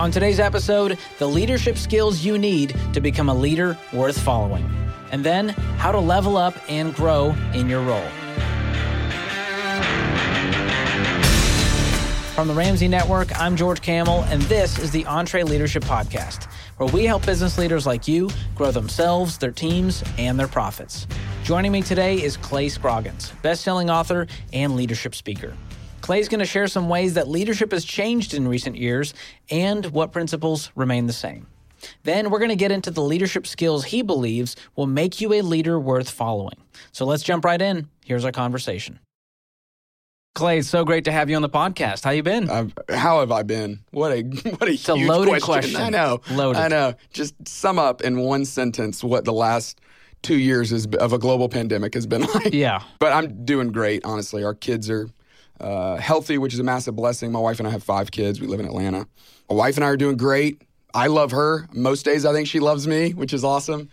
On today's episode, the leadership skills you need to become a leader worth following. And then, how to level up and grow in your role. From the Ramsey Network, I'm George Kamel, and this is the EntreLeadership Podcast, where we help business leaders like you grow themselves, their teams, and their profits. Joining me today is Clay Scroggins, best-selling author and leadership speaker. Clay's going to share some ways that leadership has changed in recent years and what principles remain the same. Then we're going to get into the leadership skills he believes will make you a leader worth following. So let's jump right in. Here's our conversation. Clay, it's so great to have you on the podcast. How you been? I've, how have I been? What a what a it's a huge loaded question. question. I know. Loaded. I know. Just sum up in one sentence what the last two years is, of a global pandemic has been like. Yeah. But I'm doing great, honestly. Our kids are uh, healthy, which is a massive blessing. My wife and I have five kids. We live in Atlanta. My wife and I are doing great. I love her. Most days I think she loves me, which is awesome.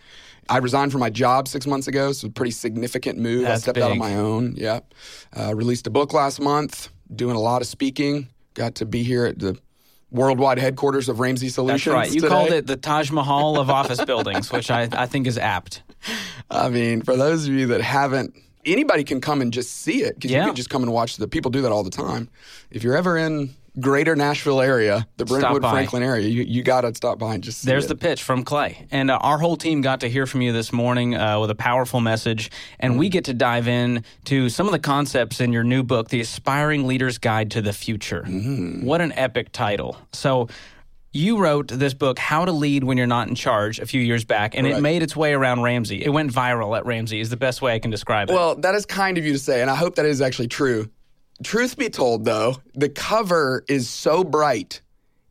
I resigned from my job six months ago, so a pretty significant move. I That's stepped out on my own. Yeah. Uh, released a book last month, doing a lot of speaking. Got to be here at the worldwide headquarters of Ramsey Solutions. That's right. You today. called it the Taj Mahal of office buildings, which I, I think is apt. I mean, for those of you that haven't, anybody can come and just see it because Yeah. you can just come and watch the people do that all the time. If you're ever in greater Nashville area, the Brentwood. Franklin area, you, you got to stop by and just see There's it. the pitch from Clay. And uh, our whole team got to hear from you this morning uh, with a powerful message. And we get to dive in to some of the concepts in your new book, The Aspiring Leader's Guide to the Future. What an epic title. So, you wrote this book, How to Lead When You're Not in Charge, a few years back, and it made its way around Ramsey. It went viral at Ramsey, is the best way I can describe it. Well, that is kind of you to say, and I hope that is actually true. Truth be told, though, the cover is so bright.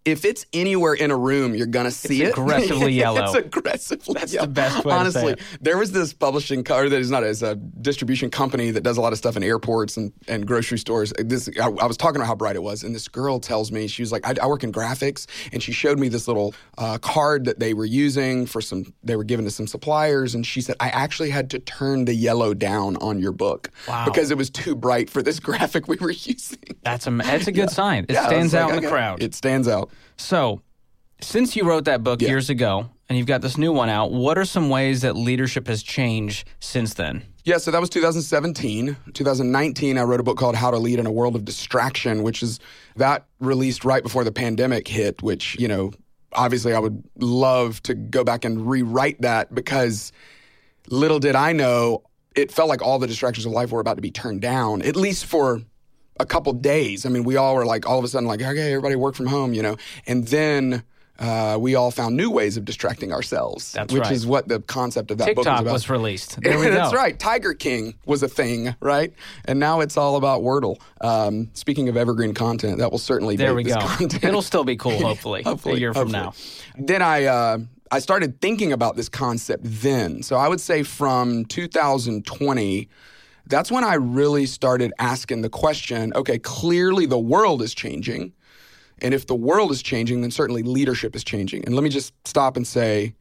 If it's anywhere in a room, you're gonna see it. It's aggressively yellow. it's aggressively That's the yellow. best way to Honestly, say it. there was this publishing cover that is not as a distribution company that does a lot of stuff in airports and, and grocery stores. This I, I was talking about how bright it was, and this girl tells me she was like, I, I work in graphics, and she showed me this little uh, card that they were using for some. They were given to some suppliers, and she said, I actually had to turn the yellow down on your book Wow. because it was too bright for this graphic we were using. that's a, that's a good sign. It Yeah, stands like, out in the okay. crowd. It stands out. So, since you wrote that book Yeah. years ago and you've got this new one out, what are some ways that leadership has changed since then? Yeah, so that was 2017. 2019, I wrote a book called How to Lead in a World of Distraction, which is that released right before the pandemic hit, which, you know, obviously I would love to go back and rewrite that because little did I know it felt like all the distractions of life were about to be turned down, at least for a couple days. I mean, we all were like, all of a sudden, like, okay, everybody work from home, you know? And then uh, we all found new ways of distracting ourselves, That's which right. is what the concept of that book was TikTok about. was released. There we go. That's right. Tiger King was a thing, right? And now it's all about Wordle. Um, speaking of evergreen content, that will certainly There we this go. content. It'll still be cool, hopefully, Hopefully, a year from now. Then I uh, I started thinking about this concept then. So I would say from 2020, that's when I really started asking the question. Okay, clearly the world is changing, and if the world is changing, then certainly leadership is changing. And let me just stop and say,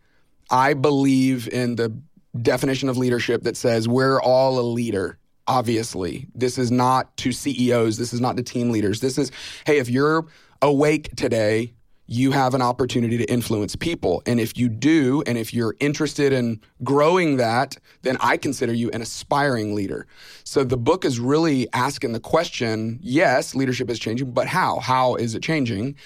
I believe in the definition of leadership that says we're all a leader. Obviously, this is not to CEOs. This is not to team leaders. This is, hey, if you're awake today, you have an opportunity to influence people. And if you do, and if you're interested in growing that, then I consider you an aspiring leader. So the book is really asking the question yes, leadership is changing, but how? How is it changing?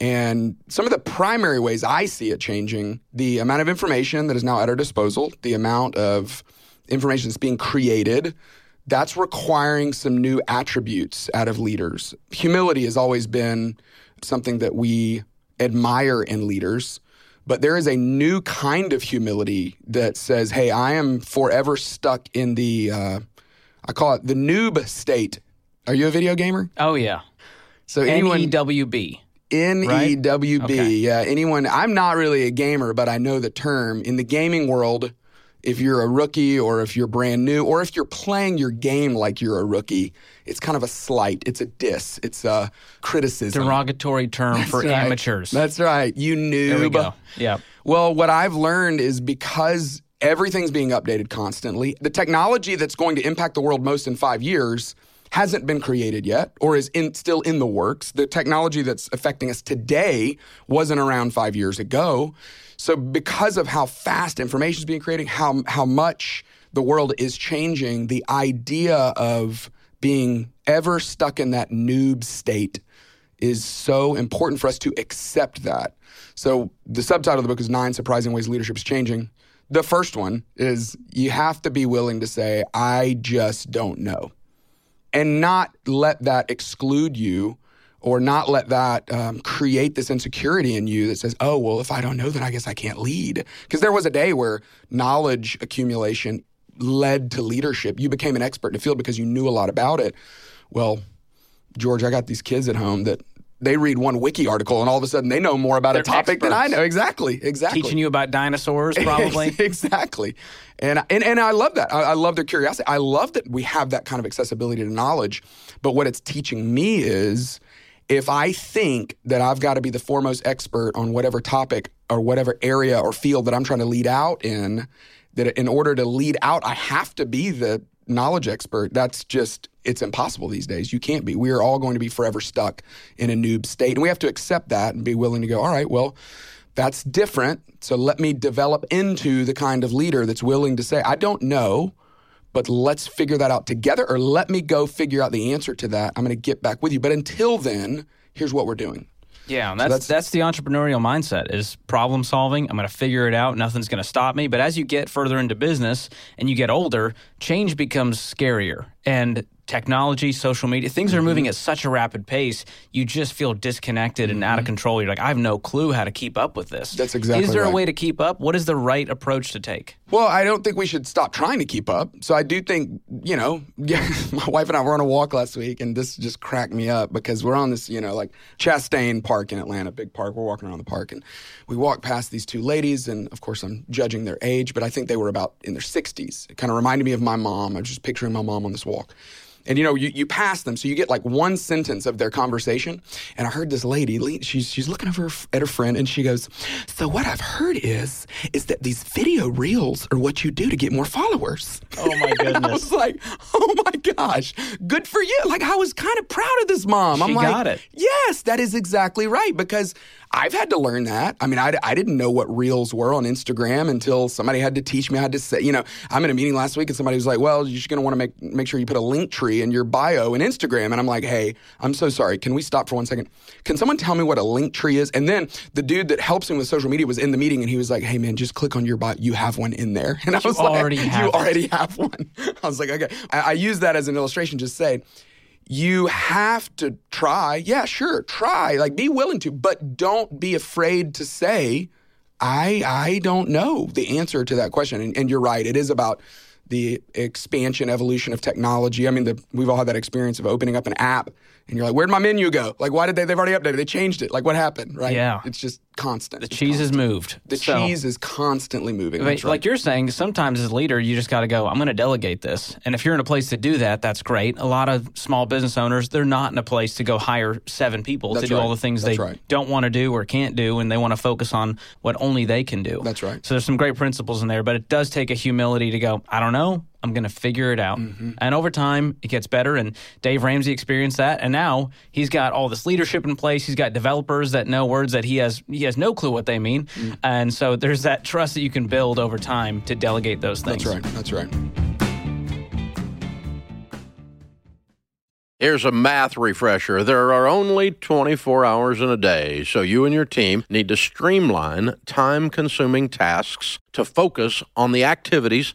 And some of the primary ways I see it changing the amount of information that is now at our disposal, the amount of information that's being created, that's requiring some new attributes out of leaders. Humility has always been something that we admire in leaders, but there is a new kind of humility that says, hey, I am forever stuck in the, uh, I call it the noob state. Are you a video gamer? Oh, yeah. So N anyone E W B. N E W B. Okay. Yeah, anyone. I'm not really a gamer, but I know the term in the gaming world. If you're a rookie, or if you're brand new, or if you're playing your game like you're a rookie, it's kind of a slight. It's a diss. It's a criticism. Derogatory term for right. amateurs. That's right. You noob. there we go. Yeah. Well, what I've learned is because everything's being updated constantly, the technology that's going to impact the world most in five years hasn't been created yet or is in, still in the works. The technology that's affecting us today wasn't around five years ago. So because of how fast information is being created, how how much the world is changing, the idea of being ever stuck in that noob state is so important for us to accept that. So the subtitle of the book is Nine Surprising Ways Leadership is Changing. The first one is you have to be willing to say, I just don't know. And not let that exclude you or not let that um, create this insecurity in you that says, oh, well, if I don't know, then I guess I can't lead. Because there was a day where knowledge accumulation led to leadership. You became an expert in the field because you knew a lot about it. Well, George, I got these kids at home that they read one wiki article and all of a sudden they know more about They're a topic experts. than I know. Exactly, exactly. Teaching you about dinosaurs, probably. exactly. And, and and I love that. I, I love their curiosity. I love that we have that kind of accessibility to knowledge. But what it's teaching me is if I think that I've got to be the foremost expert on whatever topic or whatever area or field that I'm trying to lead out in, that in order to lead out, I have to be the knowledge expert. That's just, it's impossible these days. You can't be. We are all going to be forever stuck in a noob state. And we have to accept that and be willing to go, all right, well, that's different. So let me develop into the kind of leader that's willing to say, I don't know, but let's figure that out together, or let me go figure out the answer to that. I'm going to get back with you. But until then, here's what we're doing. Yeah, and that's, that's, the entrepreneurial mindset is problem solving. I'm going to figure it out. Nothing's going to stop me. But as you get further into business and you get older, change becomes scarier. And technology, social media, things are mm-hmm. moving at such a rapid pace. You just feel disconnected and out of mm-hmm. control. You're like, I have no clue how to keep up with this. That's exactly Is there a way to keep up? What is the right approach to take? Well, I don't think we should stop trying to keep up. So I do think, you know, my wife and I were on a walk last week, and this just cracked me up because we're on this, you know, like Chastain Park in Atlanta, big park. We're walking around the park, and we walk past these two ladies, and of course, I'm judging their age, but I think they were about in their 60s. It kind of reminded me of my mom. I was just picturing my mom on this walk. And you know, you, you pass them, so you get like one sentence of their conversation. And I heard this lady, she's she's looking over at her friend, and she goes, "So what I've heard is is that these video reels are what you do to get more followers." Oh, my And I was like, "Oh my gosh, good for you!" Like I was kind of proud of this mom. I'm She like, got it. Yes, that is exactly right because I've had to learn that. I mean, I, I didn't know what reels were on Instagram until somebody had to teach me how to say, you know, I'm in a meeting last week and somebody was like, well, you're just going to want to make, make sure you put a Linktree in your bio in Instagram. And I'm like, hey, I'm so sorry. Can we stop for one second? Can someone tell me what a Linktree is? And then the dude that helps me with social media was in the meeting and he was like, hey, man, just click on your bio. You have one in there. And I was like, already you already have one. I was like, okay. I, I use that as an illustration, just say, you have to try. Yeah, sure, try. Like be willing to, but don't be afraid to say, I I don't know the answer to that question. And, and you're right. It is about the expansion, evolution of technology. I mean, the, we've all had that experience of opening up an app and you're like, where'd my menu go? Like, why did they? They've already updated. They changed it. Like, what happened? Right? Yeah. It's just constant. The cheese has constant. moved. The So- cheese is constantly moving. Right. Like you're saying, sometimes as a leader, you just got to go, I'm going to delegate this. And if you're in a place to do that, that's great. A lot of small business owners, they're not in a place to go hire seven people That's to do right. all the things That's they right. don't want to do or can't do, and they want to focus on what only they can do. That's right. So there's some great principles in there, but it does take a humility to go, I don't know. I'm going to figure it out. Mm-hmm. And over time, it gets better. And Dave Ramsey experienced that. And now he's got all this leadership in place. He's got developers that know words that he has he has no clue what they mean. Mm. And so there's that trust that you can build over time to delegate those things. That's right. That's right. Here's a math refresher. There are only 24 hours in a day, so you and your team need to streamline time consuming tasks to focus on the activities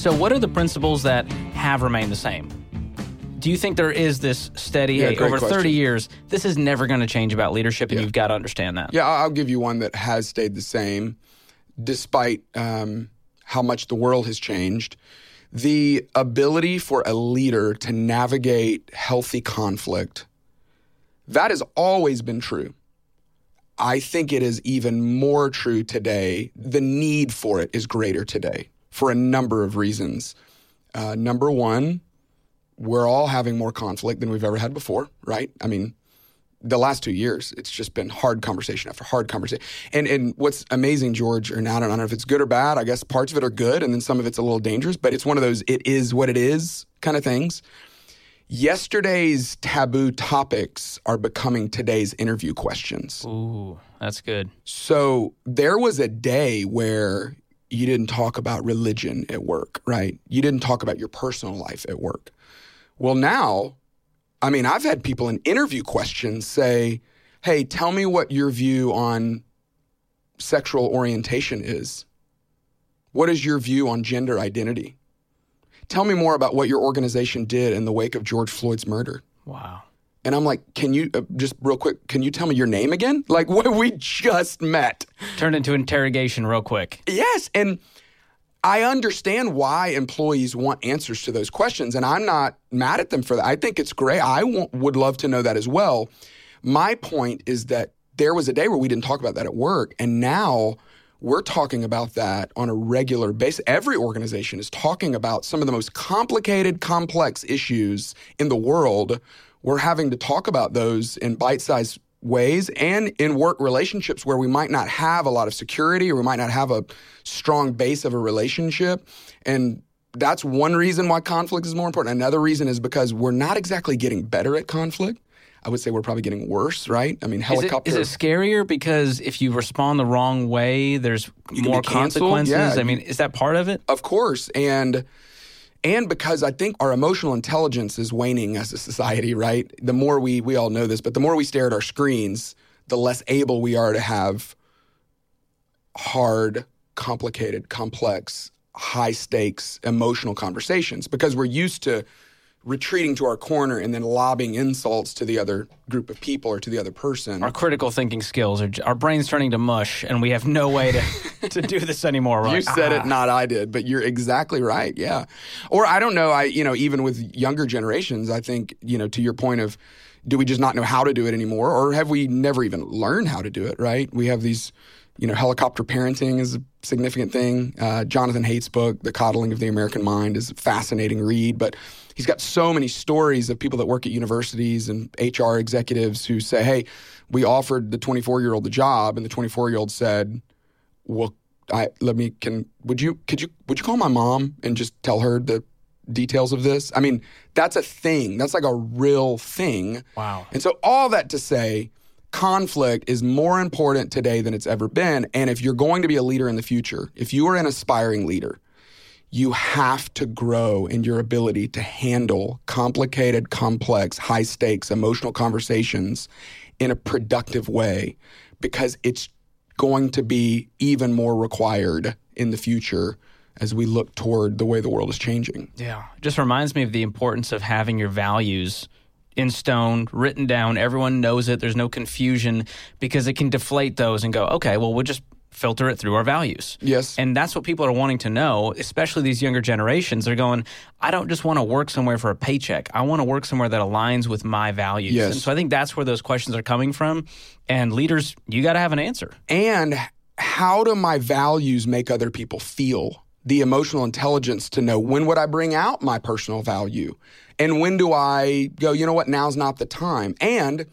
So, what are the principles that have remained the same? Do you think there is this steady, Yeah, hey, over question. 30 years, this is never going to change about leadership, and Yeah. you've got to understand that? Yeah, I'll give you one that has stayed the same despite um, how much the world has changed. The ability for a leader to navigate healthy conflict, that has always been true. I think it is even more true today. The need for it is greater today for a number of reasons. Uh, number one, we're all having more conflict than we've ever had before, right? I mean, the last two years, it's just been hard conversation after hard conversation. And and what's amazing, George, or now I don't know if it's good or bad. I guess parts of it are good, and then some of it's a little dangerous. But it's one of those "it is what it is" kind of things. Yesterday's taboo topics are becoming today's interview questions. Ooh, that's good. So there was a day where you didn't talk about religion at work, right? You didn't talk about your personal life at work. Well, now, I mean, I've had people in interview questions say, Hey, tell me what your view on sexual orientation is. What is your view on gender identity? Tell me more about what your organization did in the wake of George Floyd's murder. Wow. And I'm like, can you uh, just real quick? Can you tell me your name again? Like, what we just met. Turned into interrogation real quick. Yes, and I understand why employees want answers to those questions, and I'm not mad at them for that. I think it's great. I w- would love to know that as well. My point is that there was a day where we didn't talk about that at work, and now we're talking about that on a regular basis. Every organization is talking about some of the most complicated, complex issues in the world. We're having to talk about those in bite sized ways and in work relationships where we might not have a lot of security or we might not have a strong base of a relationship. And that's one reason why conflict is more important. Another reason is because we're not exactly getting better at conflict. I would say we're probably getting worse, right? I mean, helicopter. is it scarier because if you respond the wrong way, there's more consequences? Yeah, I mean, is that part of it? Of course, and and because I think our emotional intelligence is waning as a society, right? The more we we all know this, but the more we stare at our screens, the less able we are to have hard, complicated, complex, high stakes emotional conversations because we're used to retreating to our corner and then lobbing insults to the other group of people or to the other person. Our critical thinking skills, are, our brain's turning to mush, and we have no way to, to do this anymore. You said "Ah." it, not I did, but you're exactly right. Yeah. Or I don't know. I, you know, even with younger generations, I think, you know, to your point of, do we just not know how to do it anymore? Or have we never even learned how to do it, right? We have these, you know, helicopter parenting is a significant thing. Uh, Jonathan Haidt's book, The Coddling of the American Mind, is a fascinating read, but he's got so many stories of people that work at universities and HR executives who say, hey, we offered the 24 year old the job, and the 24 year old said, well, I let me can would you could you would you call my mom and just tell her the details of this? I mean, that's a thing. That's like a real thing. Wow. And so all that to say, conflict is more important today than it's ever been. And if you're going to be a leader in the future, if you are an aspiring leader, you have to grow in your ability to handle complicated, complex, high stakes emotional conversations in a productive way because it's going to be even more required in the future as we look toward the way the world is changing. Yeah. It just reminds me of the importance of having your values in stone, written down. Everyone knows it. There's no confusion because it can deflate those and go, okay, well, we'll just filter it through our values. Yes. And that's what people are wanting to know, especially these younger generations. They're going, I don't just want to work somewhere for a paycheck. I want to work somewhere that aligns with my values. Yes. And so I think that's where those questions are coming from. And leaders, you got to have an answer. and how do my values make other people feel the emotional intelligence to know when would i bring out my personal value and when do i go you know what now's not the time and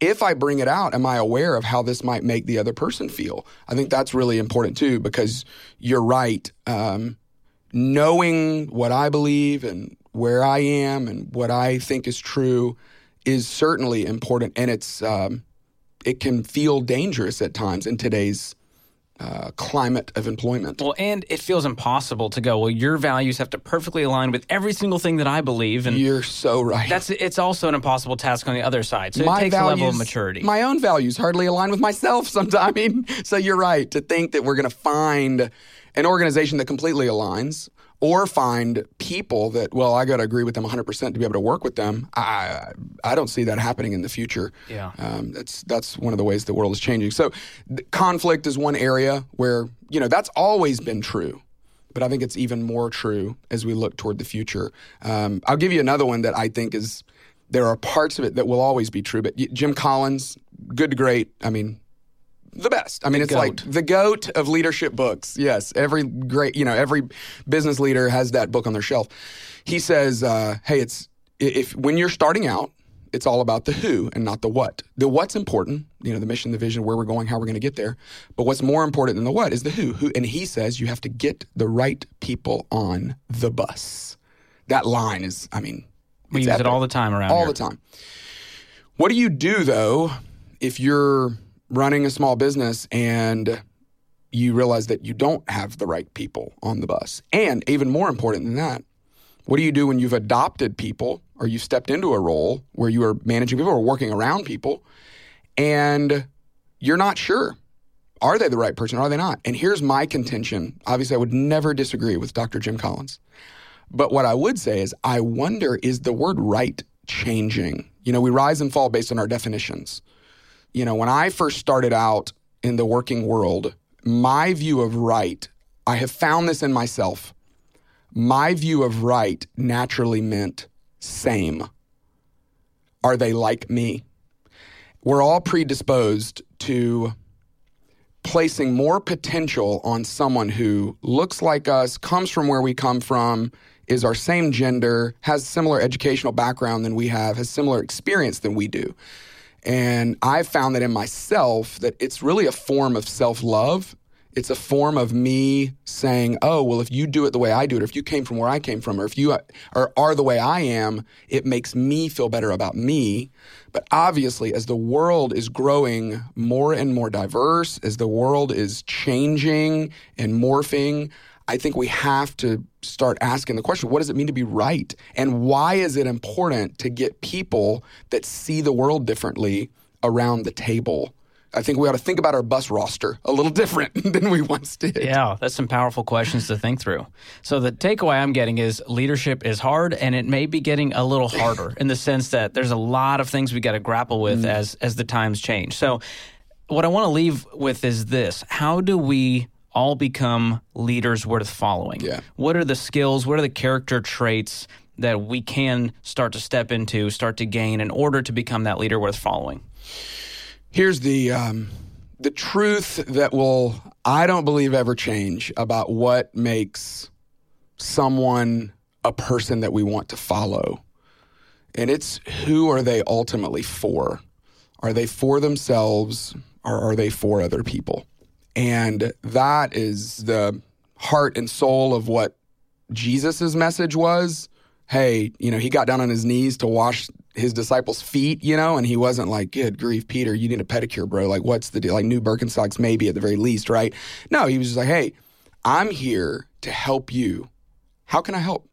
if i bring it out am i aware of how this might make the other person feel? I think that's really important too because you're right. Um, knowing what I believe and where I am and what I think is true is certainly important, and it's um, it can feel dangerous at times in today's uh, climate of employment. Well, and it feels impossible to go. Well, your values have to perfectly align with every single thing that I believe, and You're so right. that's it's also an impossible task on the other side. So my it takes values, a level of maturity. My own values hardly align with myself sometimes. I mean, so you're right to think that we're going to find an organization that completely aligns or find people that well I got to agree with them 100% to be able to work with them. I I don't see that happening in the future. Yeah. Um, that's that's one of the ways the world is changing. So th- conflict is one area where you know that's always been true. But I think it's even more true as we look toward the future. Um, I'll give you another one that I think is there are parts of it that will always be true. But y- Jim Collins, good to great. I mean, the best. I mean, it's like the goat of leadership books. Yes, every great, you know, every business leader has that book on their shelf. He says, uh, "Hey, it's if when you're starting out, it's all about the who and not the what. The what's important, you know, the mission, the vision, where we're going, how we're going to get there. But what's more important than the what is the who. Who, and he says you have to get the right people on the bus. That line is, I mean, we use it all the time around all here. the time. What do you do though if you're running a small business and you realize that you don't have the right people on the bus? And even more important than that, what do you do when you've adopted people or you've stepped into a role where you are managing people or working around people and you're not sure? Are they the right person or are they not? And here's my contention. Obviously, I would never disagree with Dr. Jim Collins. But what I would say is, I wonder is the word right changing? You know, we rise and fall based on our definitions. You know, when I first started out in the working world, my view of right, I have found this in myself. My view of right naturally meant same. Are they like me? We're all predisposed to placing more potential on someone who looks like us, comes from where we come from, is our same gender, has similar educational background than we have, has similar experience than we do. And I've found that in myself that it's really a form of self-love. It's a form of me saying, "Oh, well, if you do it the way I do it, or if you came from where I came from, or if you are, are the way I am, it makes me feel better about me." But obviously, as the world is growing more and more diverse, as the world is changing and morphing, I think we have to start asking the question what does it mean to be right? And why is it important to get people that see the world differently around the table? I think we ought to think about our bus roster a little different than we once did. Yeah, that's some powerful questions to think through. So the takeaway I'm getting is leadership is hard and it may be getting a little harder in the sense that there's a lot of things we got to grapple with mm. as as the times change. So what I want to leave with is this. How do we all become leaders worth following? Yeah. What are the skills, what are the character traits that we can start to step into, start to gain in order to become that leader worth following? Here's the um, the truth that will I don't believe ever change about what makes someone a person that we want to follow. And it's who are they ultimately for? Are they for themselves or are they for other people? And that is the heart and soul of what Jesus' message was. Hey, you know, he got down on his knees to wash his disciples' feet, you know, and he wasn't like, good grief, Peter, you need a pedicure, bro. Like, what's the deal? Like, new Birkenstocks, maybe at the very least, right? No, he was just like, hey, I'm here to help you. How can I help?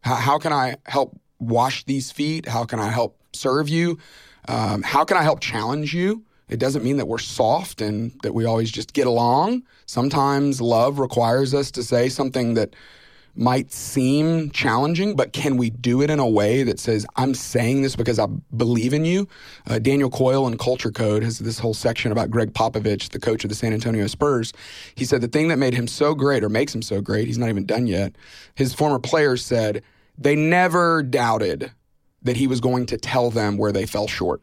How, how can I help wash these feet? How can I help serve you? Um, how can I help challenge you? It doesn't mean that we're soft and that we always just get along. Sometimes love requires us to say something that might seem challenging, but can we do it in a way that says, I'm saying this because I believe in you? Uh, Daniel Coyle in Culture Code has this whole section about Gregg Popovich, the coach of the San Antonio Spurs. He said the thing that made him so great or makes him so great, he's not even done yet, his former players said they never doubted that he was going to tell them where they fell short.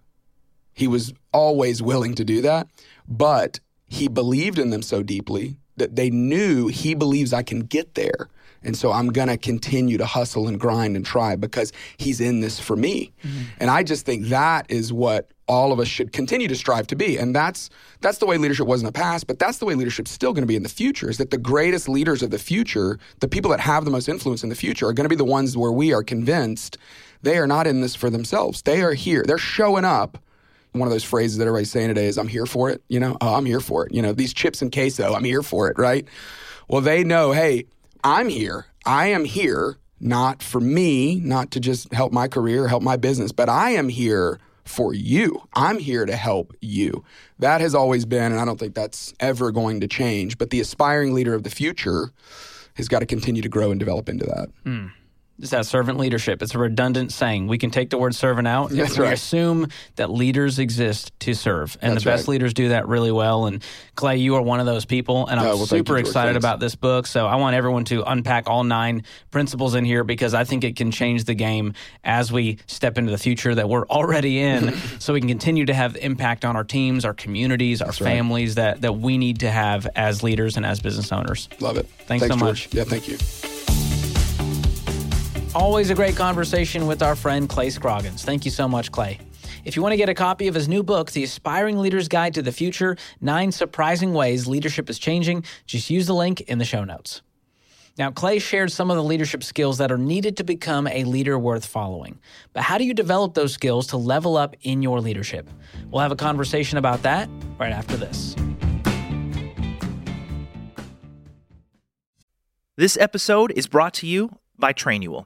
He was always willing to do that, but he believed in them so deeply that they knew he believes I can get there. And so I'm going to continue to hustle and grind and try because he's in this for me. Mm-hmm. And I just think that is what all of us should continue to strive to be. And that's that's the way leadership was in the past, but that's the way leadership's still going to be in the future. Is that the greatest leaders of the future, the people that have the most influence in the future, are going to be the ones where we are convinced they are not in this for themselves. They are here. They're showing up. One of those phrases that everybody's saying today is "I'm here for it." You know, oh, I'm here for it. You know, these chips and queso, I'm here for it. Right? Well, they know, hey, I'm here. I am here not for me, not to just help my career, help my business, but I am here for you. I'm here to help you. That has always been, and I don't think that's ever going to change, but the aspiring leader of the future has got to continue to grow and develop into that. Mm. Is that servant leadership? It's a redundant saying. We can take the word servant out. That's we right. assume that leaders exist to serve, and That's the best right. leaders do that really well. And Clay, you are one of those people, and I'm Oh, well, thank you, super excited Thanks. about this book. So I want everyone to unpack all nine principles in here because I think it can change the game as we step into the future that we're already in, so we can continue to have impact on our teams, our communities, our right. families that that we need to have as leaders and as business owners. Love it. Thanks so George. much. Yeah, thank you. Always a great conversation with our friend Clay Scroggins. Thank you so much, Clay. If you want to get a copy of his new book, The Aspiring Leader's Guide to the Future Nine Surprising Ways Leadership is Changing, just use the link in the show notes. Now, Clay shared some of the leadership skills that are needed to become a leader worth following. But how do you develop those skills to level up in your leadership? We'll have a conversation about that right after this. This episode is brought to you by Trainual.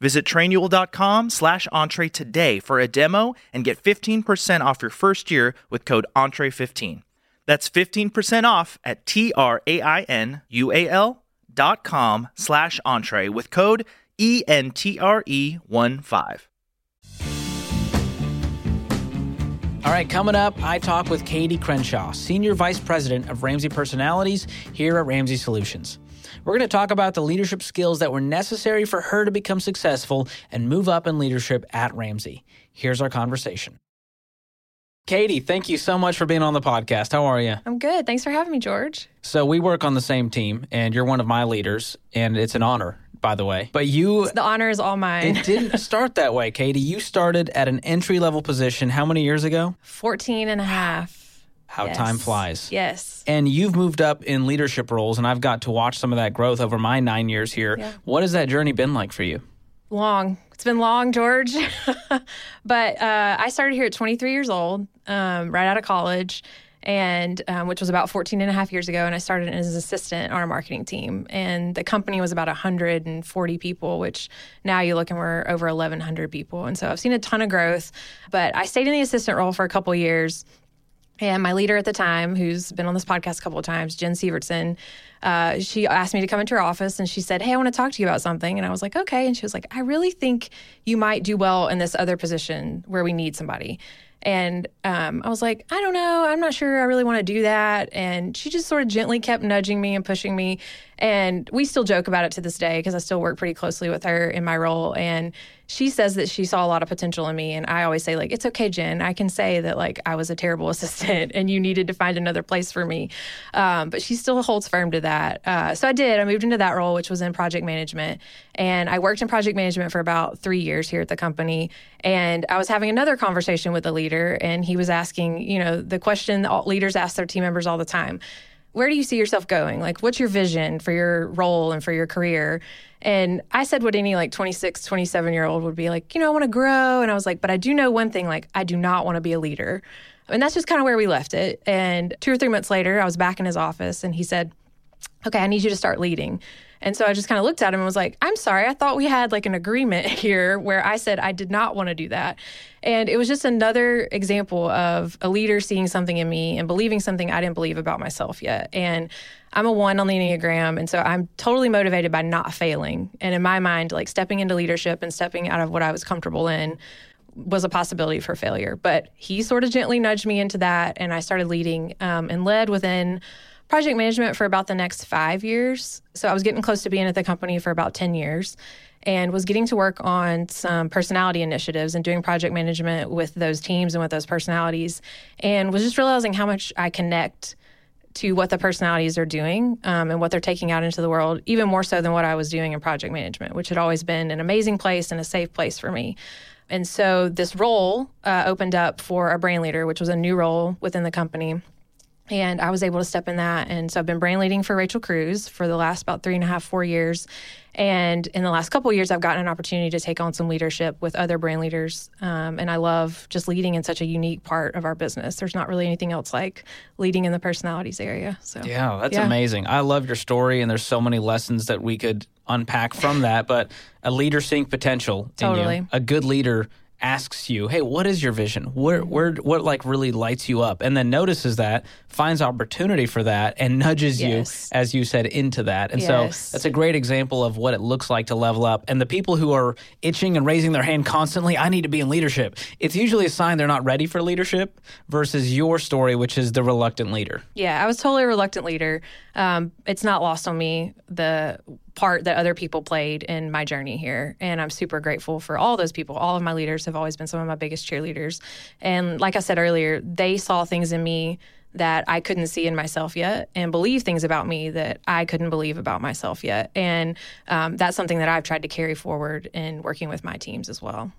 Visit trainual.com slash entree today for a demo and get 15% off your first year with code entre15. That's 15% off at T-R-A-I-N-U-A-L dot com slash entree with code E E-N-T-R-E-1-5. All right, coming up, I talk with Katie Crenshaw, Senior Vice President of Ramsey Personalities here at Ramsey Solutions. We're going to talk about the leadership skills that were necessary for her to become successful and move up in leadership at Ramsey. Here's our conversation. Katie, thank you so much for being on the podcast. How are you? I'm good. Thanks for having me, George. So, we work on the same team, and you're one of my leaders, and it's an honor, by the way. But you The honor is all mine. it didn't start that way, Katie. You started at an entry level position how many years ago? 14 and a half. How Yes. time flies. Yes. And you've moved up in leadership roles, and I've got to watch some of that growth over my nine years here. Yeah. What has that journey been like for you? Long. It's been long, George. but uh, I started here at 23 years old, um, right out of college, and um, which was about 14 and a half years ago. And I started as an assistant on our marketing team. And the company was about 140 people, which now you look and we're over 1,100 people. And so I've seen a ton of growth. But I stayed in the assistant role for a couple years. And my leader at the time, who's been on this podcast a couple of times, Jen Sievertson, uh, she asked me to come into her office and she said, Hey, I want to talk to you about something. And I was like, Okay. And she was like, I really think you might do well in this other position where we need somebody. And um, I was like, I don't know. I'm not sure I really want to do that. And she just sort of gently kept nudging me and pushing me. And we still joke about it to this day because I still work pretty closely with her in my role. And she says that she saw a lot of potential in me. And I always say, like, it's okay, Jen. I can say that, like, I was a terrible assistant and you needed to find another place for me. Um, but she still holds firm to that. Uh, so I did. I moved into that role, which was in project management. And I worked in project management for about three years here at the company. And I was having another conversation with the leader, and he was asking, you know, the question leaders ask their team members all the time where do you see yourself going? Like, what's your vision for your role and for your career? And I said what any like 26, 27 year old would be like, you know, I want to grow. And I was like, but I do know one thing, like, I do not want to be a leader. And that's just kind of where we left it. And two or three months later, I was back in his office and he said, okay, I need you to start leading. And so I just kind of looked at him and was like, I'm sorry, I thought we had like an agreement here where I said I did not want to do that. And it was just another example of a leader seeing something in me and believing something I didn't believe about myself yet. And I'm a one on the Enneagram. And so I'm totally motivated by not failing. And in my mind, like stepping into leadership and stepping out of what I was comfortable in was a possibility for failure. But he sort of gently nudged me into that. And I started leading um, and led within project management for about the next five years. So I was getting close to being at the company for about 10 years and was getting to work on some personality initiatives and doing project management with those teams and with those personalities and was just realizing how much I connect to what the personalities are doing um, and what they're taking out into the world, even more so than what I was doing in project management, which had always been an amazing place and a safe place for me. And so this role uh, opened up for a brand leader, which was a new role within the company and I was able to step in that. And so I've been brand leading for Rachel Cruz for the last about three and a half, four years. And in the last couple years, I've gotten an opportunity to take on some leadership with other brand leaders. Um, and I love just leading in such a unique part of our business. There's not really anything else like leading in the personalities area. So yeah, that's yeah. amazing. I love your story, and there's so many lessons that we could unpack from that. But a leader seeing potential, totally. You, a good leader asks you, "Hey, what is your vision? Where, where, what like really lights you up?" And then notices that, finds opportunity for that, and nudges yes. you, as you said, into that. And yes. so that's a great example of what it looks like to level up. And the people who are itching and raising their hand constantly, "I need to be in leadership," it's usually a sign they're not ready for leadership. Versus your story, which is the reluctant leader. Yeah, I was totally a reluctant leader. Um, it's not lost on me the part that other people played in my journey here. And I'm super grateful for all those people. All of my leaders have always been some of my biggest cheerleaders. And like I said earlier, they saw things in me that I couldn't see in myself yet and believe things about me that I couldn't believe about myself yet. And um, that's something that I've tried to carry forward in working with my teams as well.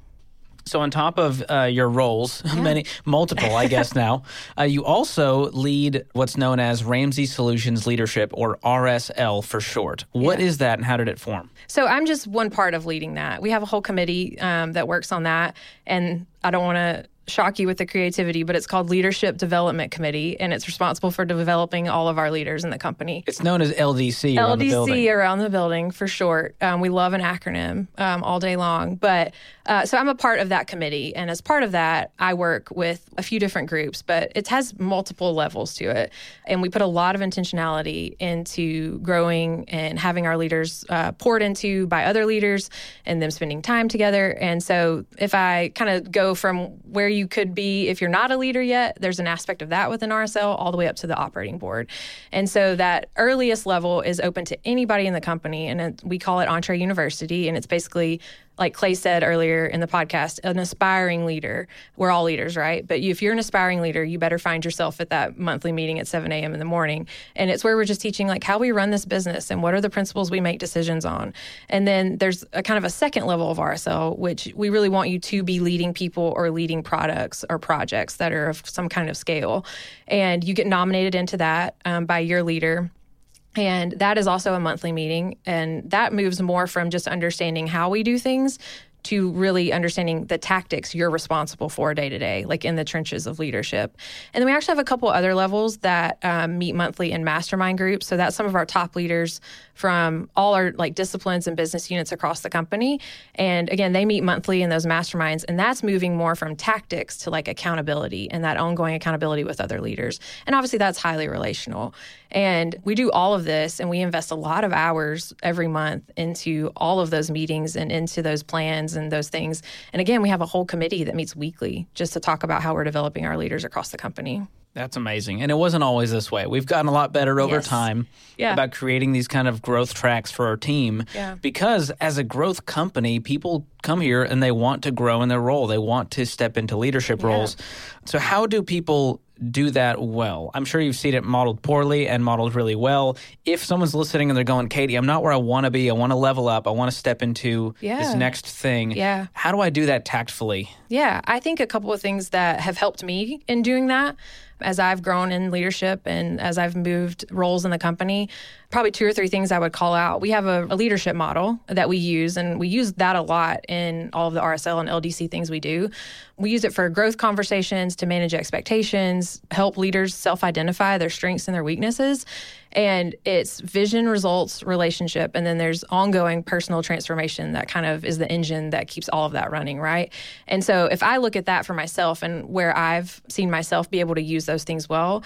So on top of uh, your roles, yeah. many multiple, I guess now, uh, you also lead what's known as Ramsey Solutions Leadership, or RSL for short. What yeah. is that, and how did it form? So I'm just one part of leading that. We have a whole committee um, that works on that, and I don't want to shock you with the creativity, but it's called Leadership Development Committee, and it's responsible for developing all of our leaders in the company. It's known as LDC. Around LDC the around the building for short. Um, we love an acronym um, all day long, but uh, so I'm a part of that committee, and as part of that, I work with a few different groups, but it has multiple levels to it, and we put a lot of intentionality into growing and having our leaders uh, poured into by other leaders, and them spending time together. And so, if I kind of go from where you could be if you're not a leader yet. There's an aspect of that within RSL all the way up to the operating board. And so that earliest level is open to anybody in the company. And we call it Entree University. And it's basically like Clay said earlier in the podcast, an aspiring leader. We're all leaders, right? But if you're an aspiring leader, you better find yourself at that monthly meeting at 7 a.m. in the morning. And it's where we're just teaching like how we run this business and what are the principles we make decisions on. And then there's a kind of a second level of RSL, which we really want you to be leading people or leading products or projects that are of some kind of scale. And you get nominated into that um, by your leader and that is also a monthly meeting. And that moves more from just understanding how we do things to really understanding the tactics you're responsible for day to day, like in the trenches of leadership. And then we actually have a couple other levels that um, meet monthly in mastermind groups. So that's some of our top leaders from all our like disciplines and business units across the company. And again, they meet monthly in those masterminds, and that's moving more from tactics to like accountability and that ongoing accountability with other leaders. And obviously, that's highly relational. And we do all of this, and we invest a lot of hours every month into all of those meetings and into those plans and those things. And again, we have a whole committee that meets weekly just to talk about how we're developing our leaders across the company. That's amazing. And it wasn't always this way. We've gotten a lot better over yes. time yeah. about creating these kind of growth tracks for our team. Yeah. Because as a growth company, people come here and they want to grow in their role. They want to step into leadership yeah. roles. So how do people do that well. I'm sure you've seen it modeled poorly and modeled really well. If someone's listening and they're going, Katie, I'm not where I want to be. I want to level up. I want to step into yeah. this next thing. Yeah. How do I do that tactfully? Yeah. I think a couple of things that have helped me in doing that as I've grown in leadership and as I've moved roles in the company, probably two or three things I would call out. We have a, a, leadership model that we use, and we use that a lot in all of the RSL and LDC things we do. We use it for growth conversations to manage expectations, help leaders self identify their strengths and their weaknesses. And it's vision, results, relationship, and then there's ongoing personal transformation that kind of is the engine that keeps all of that running, right? And so if I look at that for myself and where I've seen myself be able to use those things well,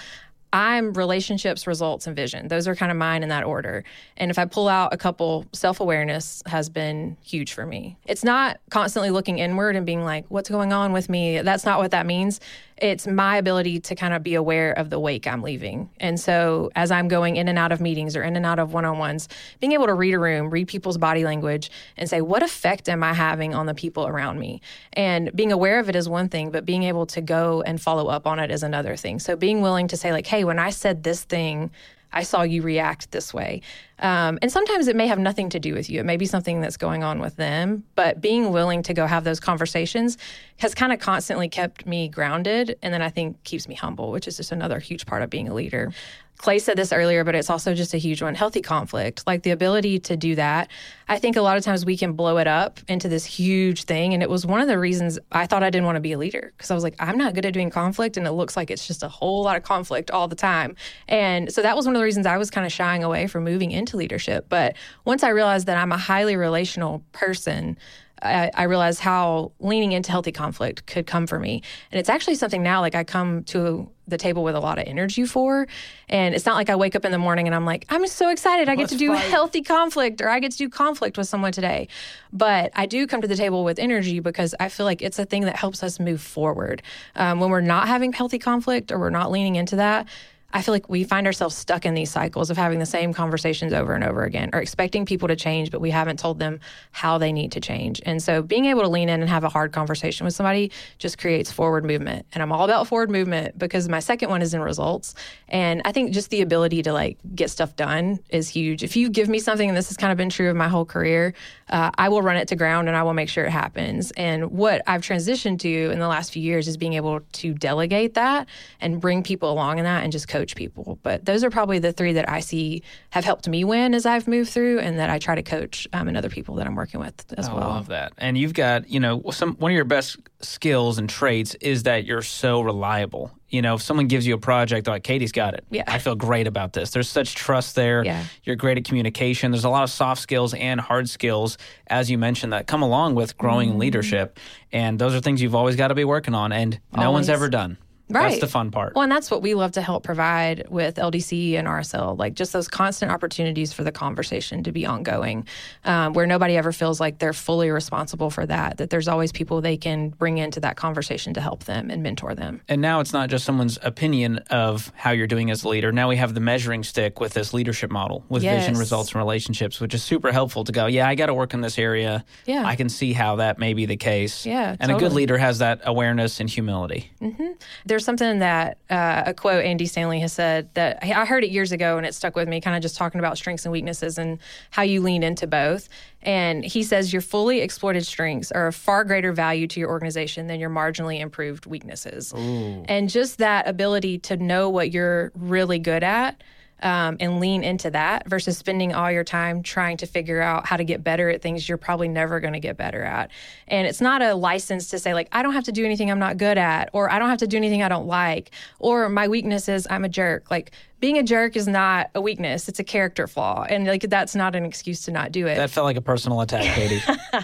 I'm relationships, results, and vision. Those are kind of mine in that order. And if I pull out a couple, self awareness has been huge for me. It's not constantly looking inward and being like, what's going on with me? That's not what that means it's my ability to kind of be aware of the wake I'm leaving. And so as I'm going in and out of meetings or in and out of one on ones, being able to read a room, read people's body language, and say, what effect am I having on the people around me? And being aware of it is one thing, but being able to go and follow up on it is another thing. So being willing to say, like, hey, when I said this thing, I saw you react this way. Um, and sometimes it may have nothing to do with you. It may be something that's going on with them. But being willing to go have those conversations has kind of constantly kept me grounded. And then I think keeps me humble, which is just another huge part of being a leader. Clay said this earlier, but it's also just a huge one healthy conflict, like the ability to do that. I think a lot of times we can blow it up into this huge thing. And it was one of the reasons I thought I didn't want to be a leader because I was like, I'm not good at doing conflict. And it looks like it's just a whole lot of conflict all the time. And so that was one of the reasons I was kind of shying away from moving into leadership. But once I realized that I'm a highly relational person, I, I, realized how leaning into healthy conflict could come for me. And it's actually something now like I come to the table with a lot of energy for. And it's not like I wake up in the morning and I'm like, I'm so excited. I get to do fight. healthy conflict or I get to do conflict with someone today. But I do come to the table with energy because I feel like it's a thing that helps us move forward. Um, when we're not having healthy conflict or we're not leaning into that, I feel like we find ourselves stuck in these cycles of having the same conversations over and over again or expecting people to change, but we haven't told them how they need to change. And so being able to lean in and have a hard conversation with somebody just creates forward movement. And I'm all about forward movement because my second one is in results. And I think just the ability to like get stuff done is huge. If you give me something, and this has kind of been true of my whole career, uh, I will run it to ground and I will make sure it happens. And what I've transitioned to in the last few years is being able to delegate that and bring people along in that and just coach coach people. But those are probably the three that I see have helped me win as I've moved through, and that I try to coach um, and other people that I'm working with as well. I love that. And you've got, you know, some one of your best skills and traits is that you're so reliable. You know, if someone gives you a project, they're like, Katie's got it. Yeah. I feel great about this. There's such trust there. Yeah. You're great at communication. There's a lot of soft skills and hard skills, as you mentioned, that come along with growing mm. leadership. And those are things you've always got to be working on. And no one's ever done. Right. That's the fun part. Well, and that's what we love to help provide with LDC and RSL, like just those constant opportunities for the conversation to be ongoing, um, where nobody ever feels like they're fully responsible for that, that there's always people they can bring into that conversation to help them and mentor them. And now it's not just someone's opinion of how you're doing as a leader. Now we have the measuring stick with this leadership model with yes. vision, results, and relationships, which is super helpful to go, yeah, I got to work in this area. Yeah. I can see how that may be the case. Yeah. And totally. a good leader has that awareness and humility. Mm-hmm there's something that uh, a quote Andy Stanley has said that I heard it years ago and it stuck with me, kind of just talking about strengths and weaknesses and how you lean into both. And he says your fully exploited strengths are of far greater value to your organization than your marginally improved weaknesses. Ooh. And just that ability to know what you're really good at um, and lean into that versus spending all your time trying to figure out how to get better at things you're probably never going to get better at. And it's not a license to say, like, I don't have to do anything I'm not good at, or I don't have to do anything I don't like, or my weakness is I'm a jerk. Like, being a jerk is not a weakness it's a character flaw and like that's not an excuse to not do it. That felt like a personal attack katie.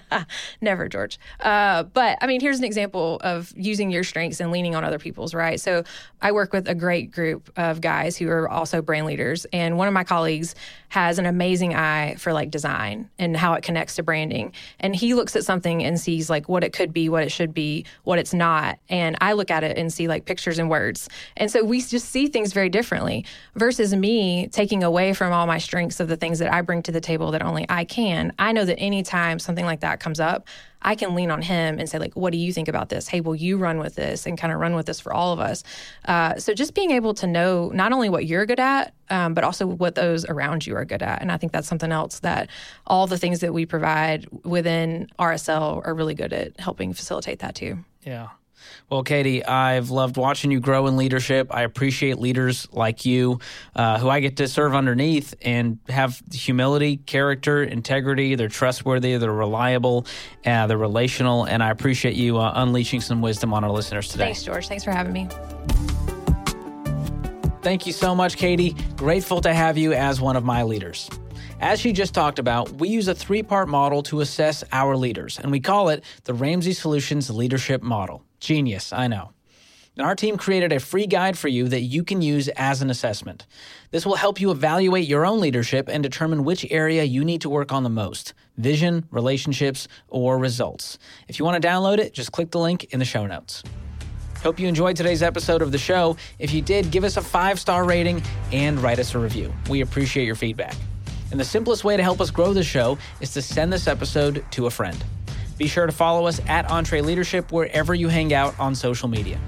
Never george. Uh, but i mean here's an example of using your strengths and leaning on other people's right? So i work with a great group of guys who are also brand leaders and one of my colleagues has an amazing eye for like design and how it connects to branding and he looks at something and sees like what it could be what it should be what it's not and i look at it and see like pictures and words and so we just see things very differently versus me taking away from all my strengths of the things that I bring to the table that only I can. I know that anytime something like that comes up, I can lean on him and say, like, what do you think about this? Hey, will you run with this and kind of run with this for all of us? Uh, so just being able to know not only what you're good at, um, but also what those around you are good at. And I think that's something else that all the things that we provide within RSL are really good at helping facilitate that too. Yeah. Well, Katie, I've loved watching you grow in leadership. I appreciate leaders like you uh, who I get to serve underneath and have humility, character, integrity. They're trustworthy, they're reliable, uh, they're relational, and I appreciate you uh, unleashing some wisdom on our listeners today. Thanks, George. Thanks for having me. Thank you so much, Katie. Grateful to have you as one of my leaders. As she just talked about, we use a three part model to assess our leaders, and we call it the Ramsey Solutions Leadership Model. Genius, I know. And our team created a free guide for you that you can use as an assessment. This will help you evaluate your own leadership and determine which area you need to work on the most vision, relationships, or results. If you want to download it, just click the link in the show notes. Hope you enjoyed today's episode of the show. If you did, give us a five star rating and write us a review. We appreciate your feedback. And the simplest way to help us grow the show is to send this episode to a friend. Be sure to follow us at EntreLeadership wherever you hang out on social media.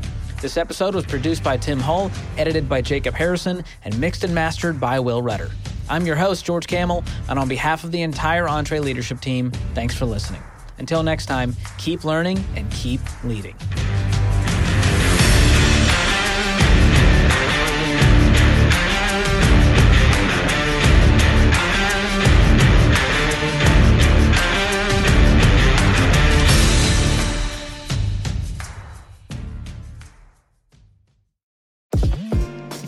This episode was produced by Tim Hull, edited by Jacob Harrison, and mixed and mastered by Will Rudder. I'm your host, George Kamel, and on behalf of the entire EntreLeadership team, thanks for listening. Until next time, keep learning and keep leading.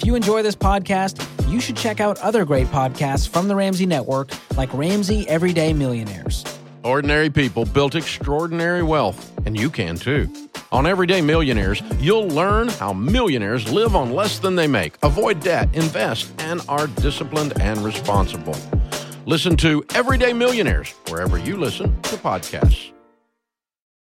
If you enjoy this podcast, you should check out other great podcasts from the Ramsey Network, like Ramsey Everyday Millionaires. Ordinary people built extraordinary wealth, and you can too. On Everyday Millionaires, you'll learn how millionaires live on less than they make, avoid debt, invest, and are disciplined and responsible. Listen to Everyday Millionaires wherever you listen to podcasts.